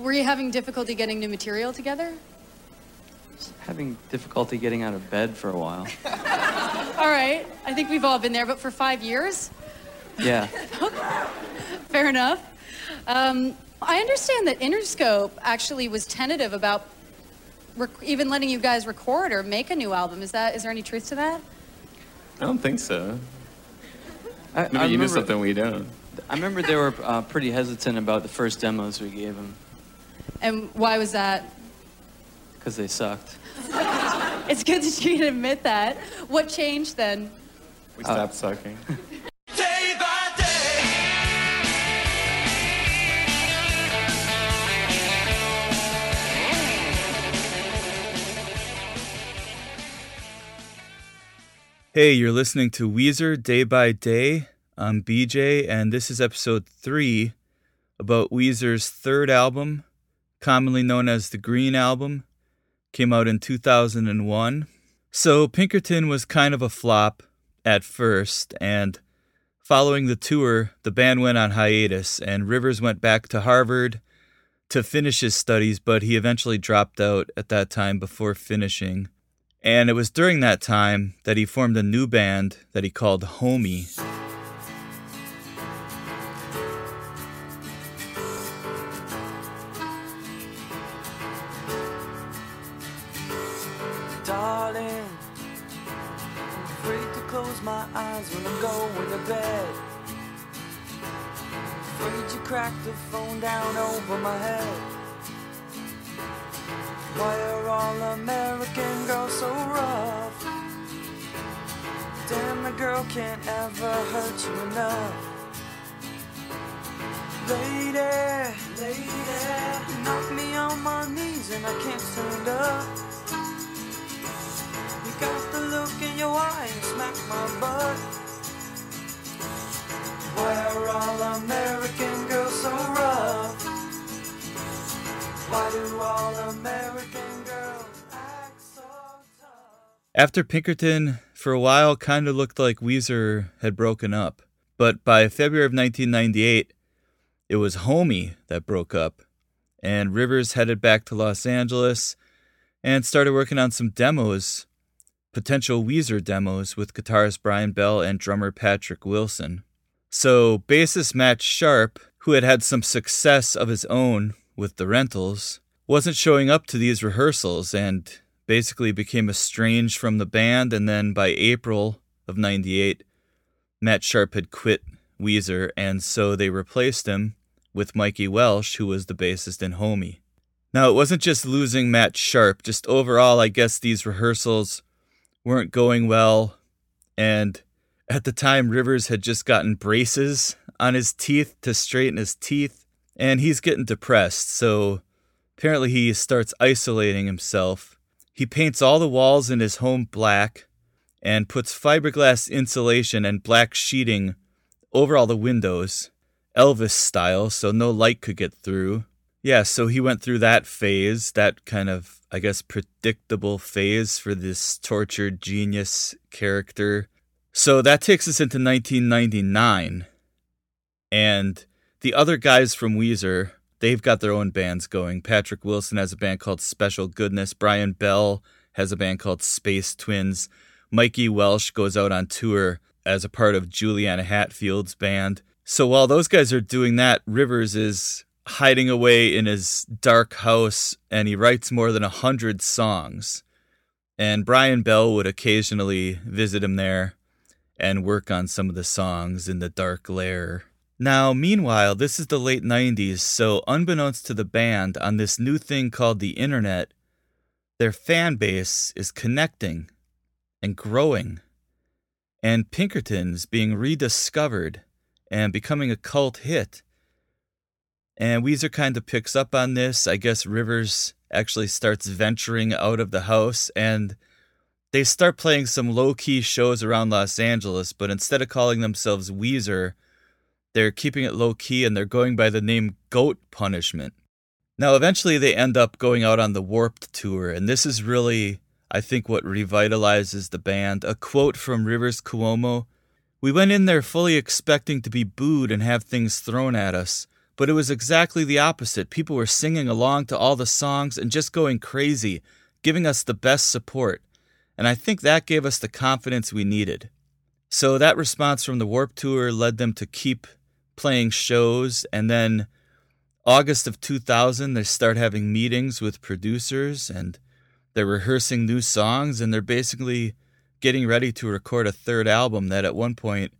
Were you having difficulty getting new material together? having difficulty getting out of bed for a while. All right. I think we've all been there, but for five years? Yeah. Fair enough. Um, I understand that Interscope actually was tentative about rec- even letting you guys record or make a new album. Is that is there any truth to that? I don't think so. I, Maybe I you knew remember- something we don't. I remember they were uh, pretty hesitant about the first demos we gave them And why was that? because they sucked. It's good that you can admit that. What changed then? We Uh, stopped sucking. Hey, you're listening to Weezer Day by Day. I'm BJ, and this is episode three about Weezer's third album, commonly known as the Green Album. Came out in 2001. So, Pinkerton was kind of a flop at first, and following the tour, the band went on hiatus, and Rivers went back to Harvard to finish his studies, but he eventually dropped out at that time before finishing. And it was during that time that he formed a new band that he called Homie. You cracked the phone down over my head. Why are all American girls so rough? Damn, a girl can't ever hurt you enough. Lady, lady, knock me on my knees and I can't stand up. You got the look in your eye and smack my butt. Why are all American After Pinkerton, for a while, kind of looked like Weezer had broken up. But by February of 1998, it was Homie that broke up. And Rivers headed back to Los Angeles and started working on some demos, potential Weezer demos with guitarist Brian Bell and drummer Patrick Wilson. So, bassist Matt Sharp, who had had some success of his own with the rentals, wasn't showing up to these rehearsals and basically became estranged from the band. And then by April of 98, Matt Sharp had quit Weezer, and so they replaced him with Mikey Welsh, who was the bassist in Homie. Now, it wasn't just losing Matt Sharp, just overall, I guess these rehearsals weren't going well. And at the time, Rivers had just gotten braces on his teeth to straighten his teeth, and he's getting depressed. So apparently, he starts isolating himself. He paints all the walls in his home black and puts fiberglass insulation and black sheeting over all the windows, Elvis style, so no light could get through. Yeah, so he went through that phase, that kind of, I guess, predictable phase for this tortured genius character. So that takes us into 1999. And the other guys from Weezer, they've got their own bands going. Patrick Wilson has a band called Special Goodness. Brian Bell has a band called Space Twins. Mikey Welsh goes out on tour as a part of Juliana Hatfield's band. So while those guys are doing that, Rivers is hiding away in his dark house and he writes more than a hundred songs. And Brian Bell would occasionally visit him there and work on some of the songs in the dark lair. Now, meanwhile, this is the late 90s, so unbeknownst to the band, on this new thing called the internet, their fan base is connecting and growing. And Pinkerton's being rediscovered and becoming a cult hit. And Weezer kind of picks up on this. I guess Rivers actually starts venturing out of the house and they start playing some low key shows around Los Angeles, but instead of calling themselves Weezer, they're keeping it low key and they're going by the name Goat Punishment. Now, eventually, they end up going out on the Warped Tour, and this is really, I think, what revitalizes the band. A quote from Rivers Cuomo We went in there fully expecting to be booed and have things thrown at us, but it was exactly the opposite. People were singing along to all the songs and just going crazy, giving us the best support. And I think that gave us the confidence we needed. So that response from the Warped Tour led them to keep playing shows. And then August of 2000, they start having meetings with producers and they're rehearsing new songs and they're basically getting ready to record a third album that at one point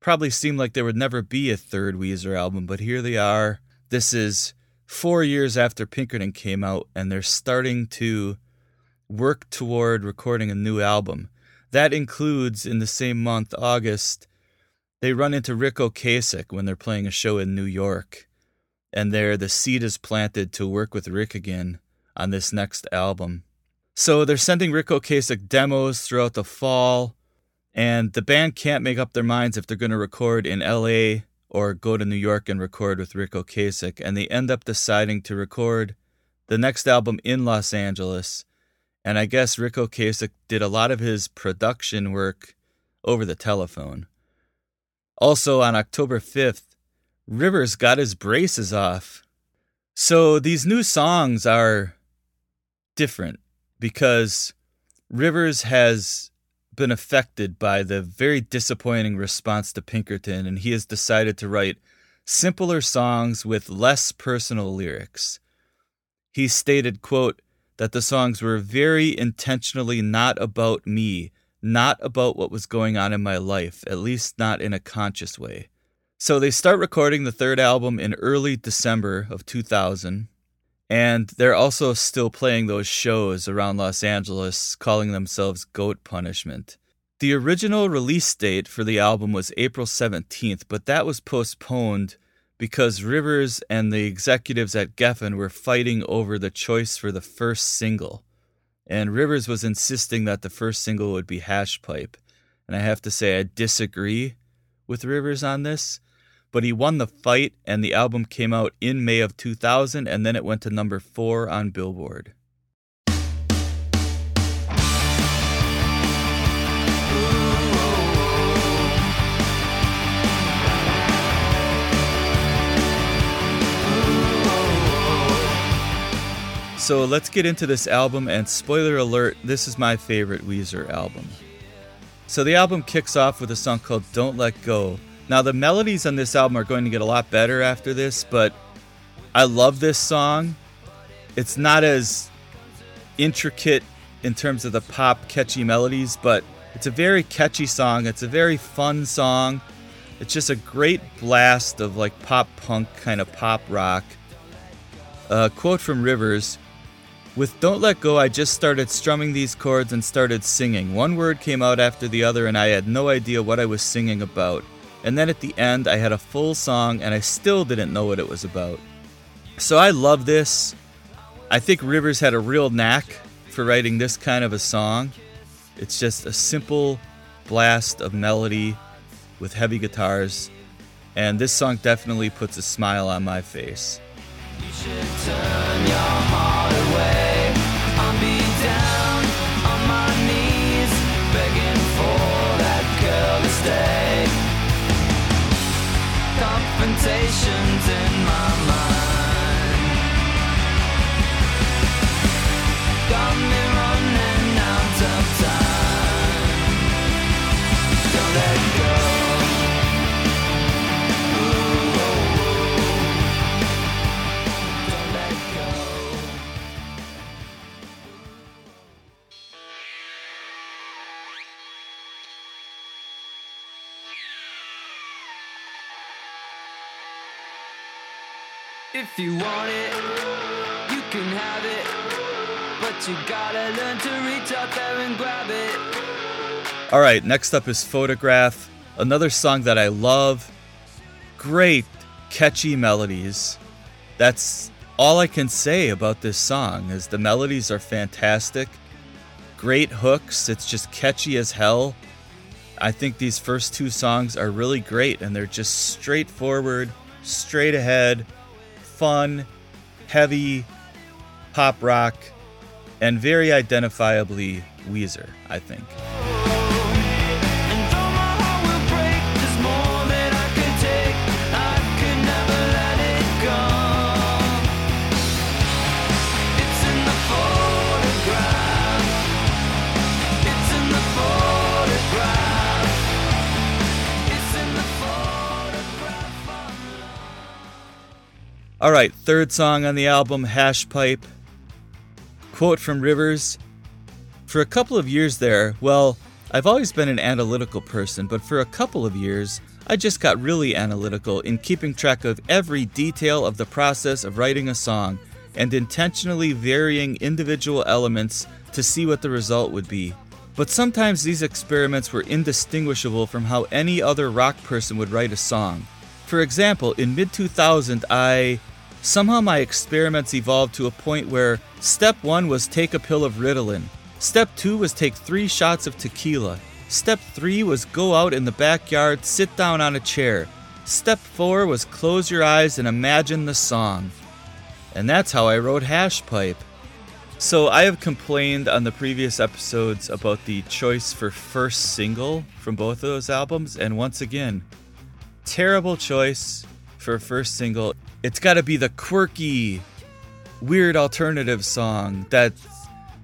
probably seemed like there would never be a third Weezer album, but here they are. This is four years after Pinkerton came out, and they're starting to work toward recording a new album. That includes in the same month, August, they run into Ric Ocasek when they're playing a show in New York. And there, the seed is planted to work with Ric again on this next album. So they're sending Ric Ocasek demos throughout the fall. And the band can't make up their minds if they're going to record in LA or go to New York and record with Ric Ocasek. And they end up deciding to record the next album in Los Angeles. And I guess Ric Ocasek did a lot of his production work over the telephone. Also, on October 5th, Rivers got his braces off. So these new songs are different because Rivers has been affected by the very disappointing response to Pinkerton, and he has decided to write simpler songs with less personal lyrics. He stated, quote, that the songs were very intentionally not about me, not about what was going on in my life, at least not in a conscious way. So they start recording the third album in early December of 2000, and they're also still playing those shows around Los Angeles, calling themselves Goat Punishment. The original release date for the album was April 17th, but that was postponed because Rivers and the executives at Geffen were fighting over the choice for the first single. And Rivers was insisting that the first single would be Hash Pipe. And I have to say, I disagree with Rivers on this but he won the fight, and the album came out in May of 2000, and then it went to number four on Billboard. So let's get into this album, and spoiler alert, this is my favorite Weezer album. So the album kicks off with a song called Don't Let Go, now, the melodies on this album are going to get a lot better after this, but I love this song. It's not as intricate in terms of the pop catchy melodies, but it's a very catchy song. It's a very fun song. It's just a great blast of like pop punk kind of pop rock. A quote from Rivers With Don't Let Go, I just started strumming these chords and started singing. One word came out after the other, and I had no idea what I was singing about. And then at the end, I had a full song and I still didn't know what it was about. So I love this. I think Rivers had a real knack for writing this kind of a song. It's just a simple blast of melody with heavy guitars. And this song definitely puts a smile on my face. 生在。If you want it, you can have it. But you gotta learn to reach out there and grab it. All right, next up is Photograph, another song that I love. Great, catchy melodies. That's all I can say about this song is the melodies are fantastic. Great hooks, it's just catchy as hell. I think these first two songs are really great and they're just straightforward, straight ahead, fun, heavy, pop rock, and very identifiably Weezer, I think. All right, third song on the album, Hash Pipe. Quote from Rivers For a couple of years there, well, I've always been an analytical person, but for a couple of years, I just got really analytical in keeping track of every detail of the process of writing a song and intentionally varying individual elements to see what the result would be. But sometimes these experiments were indistinguishable from how any other rock person would write a song. For example, in mid 2000, I. Somehow my experiments evolved to a point where step one was take a pill of Ritalin, step two was take three shots of tequila, step three was go out in the backyard, sit down on a chair, step four was close your eyes and imagine the song. And that's how I wrote Hash Pipe. So I have complained on the previous episodes about the choice for first single from both of those albums, and once again, terrible choice for a first single. It's got to be the quirky, weird alternative song that,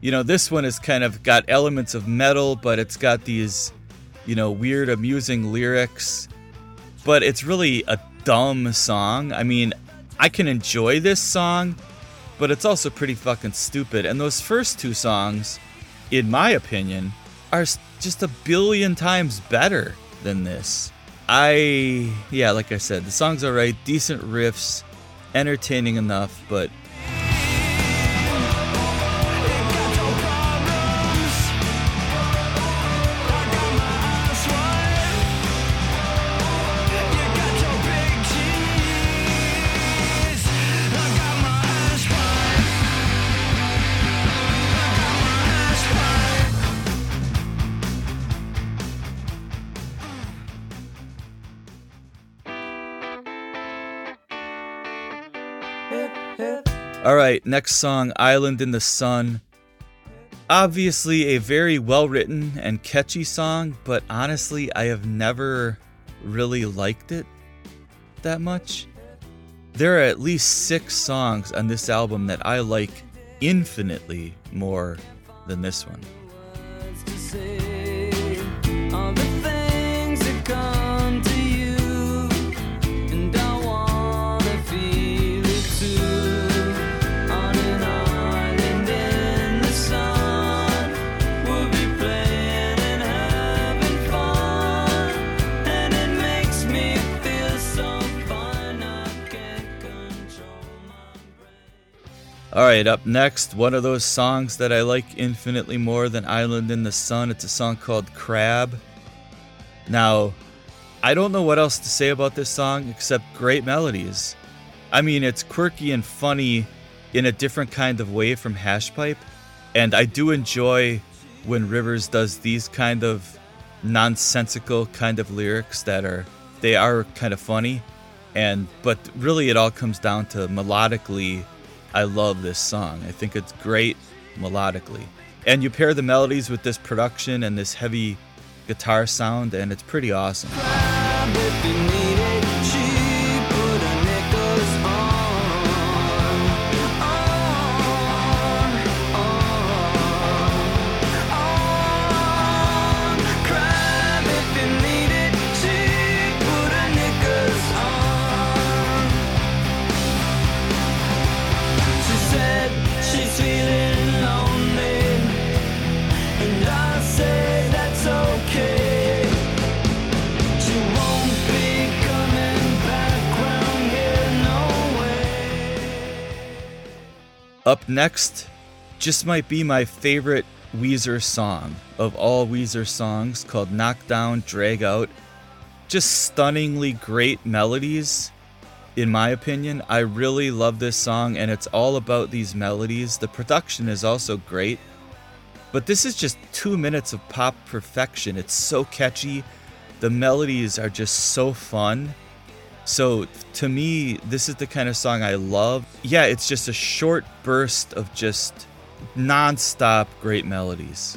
you know, this one has kind of got elements of metal, but it's got these, you know, weird, amusing lyrics. But it's really a dumb song. I mean, I can enjoy this song, but it's also pretty fucking stupid. And those first two songs, in my opinion, are just a billion times better than this. I, yeah, like I said, the song's alright, decent riffs, entertaining enough, but Next song, Island in the Sun. Obviously, a very well written and catchy song, but honestly, I have never really liked it that much. There are at least six songs on this album that I like infinitely more than this one. All right, up next, one of those songs that I like infinitely more than Island in the Sun. It's a song called Crab. Now, I don't know what else to say about this song except great melodies. I mean, it's quirky and funny in a different kind of way from Hashpipe, and I do enjoy when Rivers does these kind of nonsensical kind of lyrics that are they are kind of funny and but really it all comes down to melodically I love this song. I think it's great melodically. And you pair the melodies with this production and this heavy guitar sound and it's pretty awesome. Next, just might be my favorite Weezer song of all Weezer songs called Knockdown Drag Out. Just stunningly great melodies, in my opinion. I really love this song, and it's all about these melodies. The production is also great, but this is just two minutes of pop perfection. It's so catchy. The melodies are just so fun. So to me, this is the kind of song I love. Yeah, it's just a short burst of just non-stop great melodies.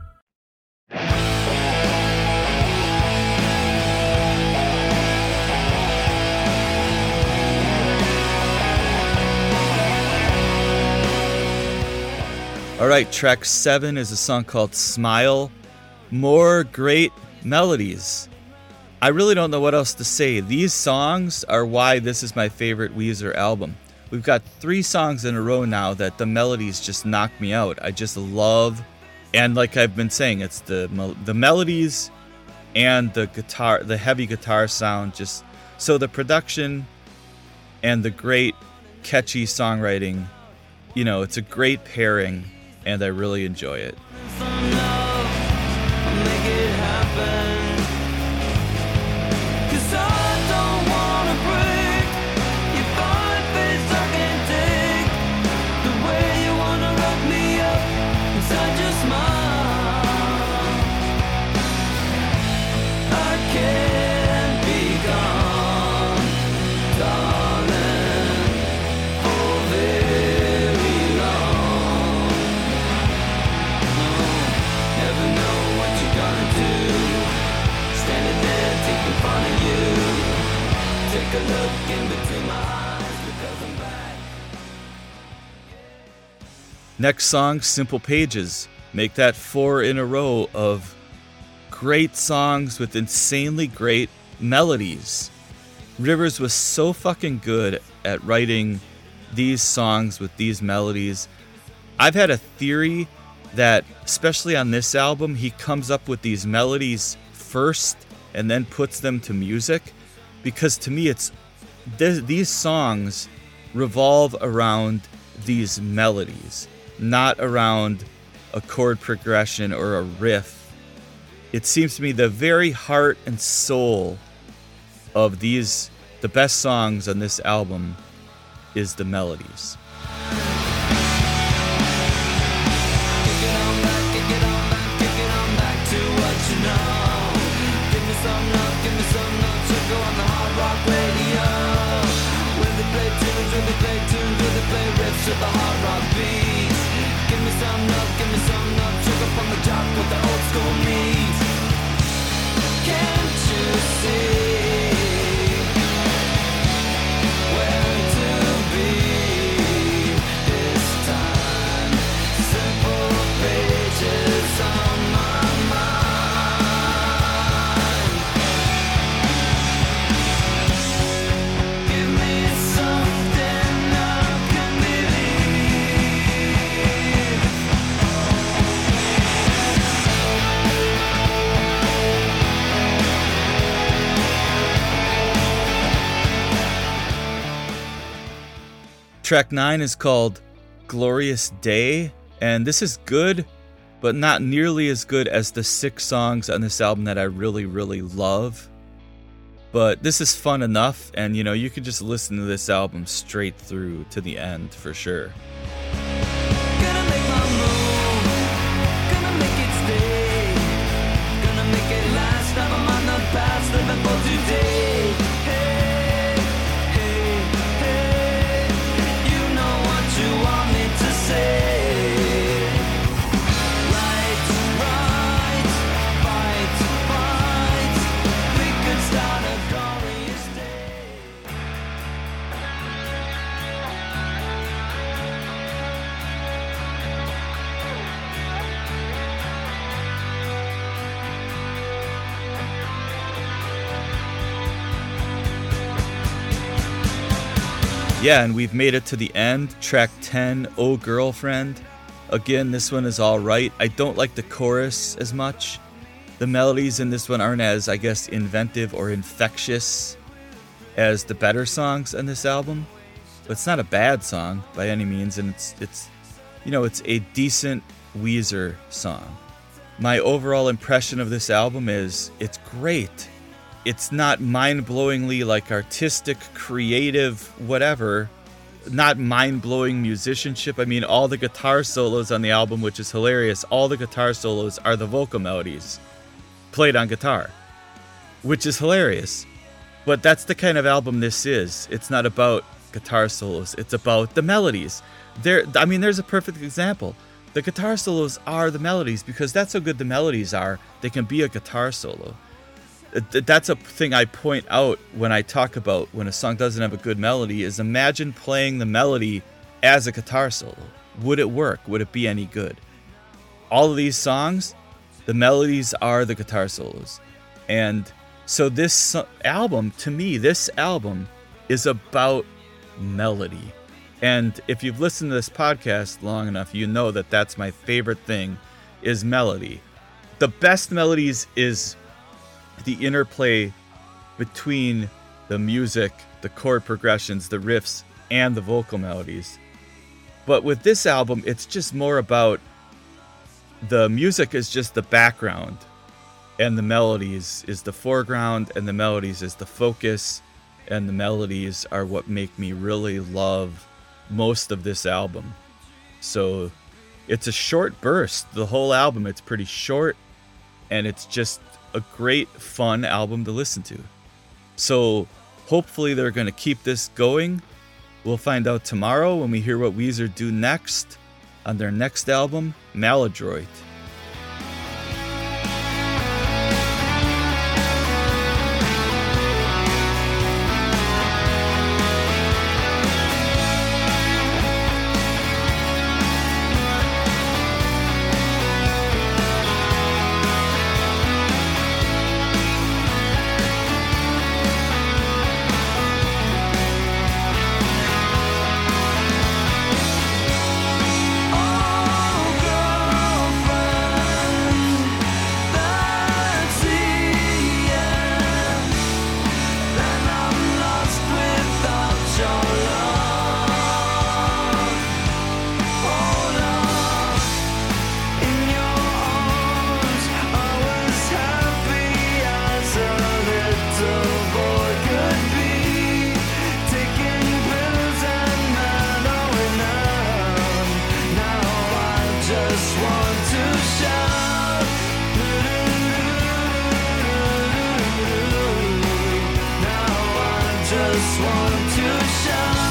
All right, track seven is a song called Smile. More great melodies. I really don't know what else to say. These songs are why this is my favorite Weezer album. We've got three songs in a row now that the melodies just knock me out. I just love, and like I've been saying, it's the the melodies and the guitar, the heavy guitar sound. Just so the production and the great catchy songwriting. You know, it's a great pairing, and I really enjoy it. Next song, Simple Pages. Make that four in a row of great songs with insanely great melodies. Rivers was so fucking good at writing these songs with these melodies. I've had a theory that, especially on this album, he comes up with these melodies first and then puts them to music because to me it's th- these songs revolve around these melodies not around a chord progression or a riff. It seems to me the very heart and soul of these the best songs on this album is the melodies Track 9 is called Glorious Day, and this is good, but not nearly as good as the six songs on this album that I really, really love. But this is fun enough, and you know, you can just listen to this album straight through to the end for sure. Yeah, and we've made it to the end. Track 10, Oh Girlfriend. Again, this one is alright. I don't like the chorus as much. The melodies in this one aren't as, I guess, inventive or infectious as the better songs on this album. But it's not a bad song by any means, and it's it's you know, it's a decent Weezer song. My overall impression of this album is it's great it's not mind-blowingly like artistic creative whatever. Not mind-blowing musicianship. I mean all the guitar solos on the album which is hilarious all the guitar solos are the vocal melodies played on guitar which is hilarious. But that's the kind of album this is. It's not about guitar solos. It's about the melodies. There i mean there's a perfect example. The guitar solos are the melodies because that's how good the melodies are. They can be a guitar solo that's a thing I point out when I talk about when a song doesn't have a good melody is imagine playing the melody as a guitar solo. Would it work? Would it be any good? All of these songs, the melodies are the guitar solos. And so this album, to me, this album is about melody. And if you've listened to this podcast long enough, you know that that's my favorite thing is melody. The best melodies is the interplay between the music, the chord progressions, the riffs, and the vocal melodies. But with this album, it's just more about the music is just the background, and the melodies is the foreground, and the melodies is the focus, and the melodies are what make me really love most of this album. So it's a short burst. The whole album, it's pretty short, and it's just a great, fun album to listen to. So hopefully they're going to keep this going. We'll find out tomorrow when we hear what Weezer do next on their next album, Maladroit. To shout.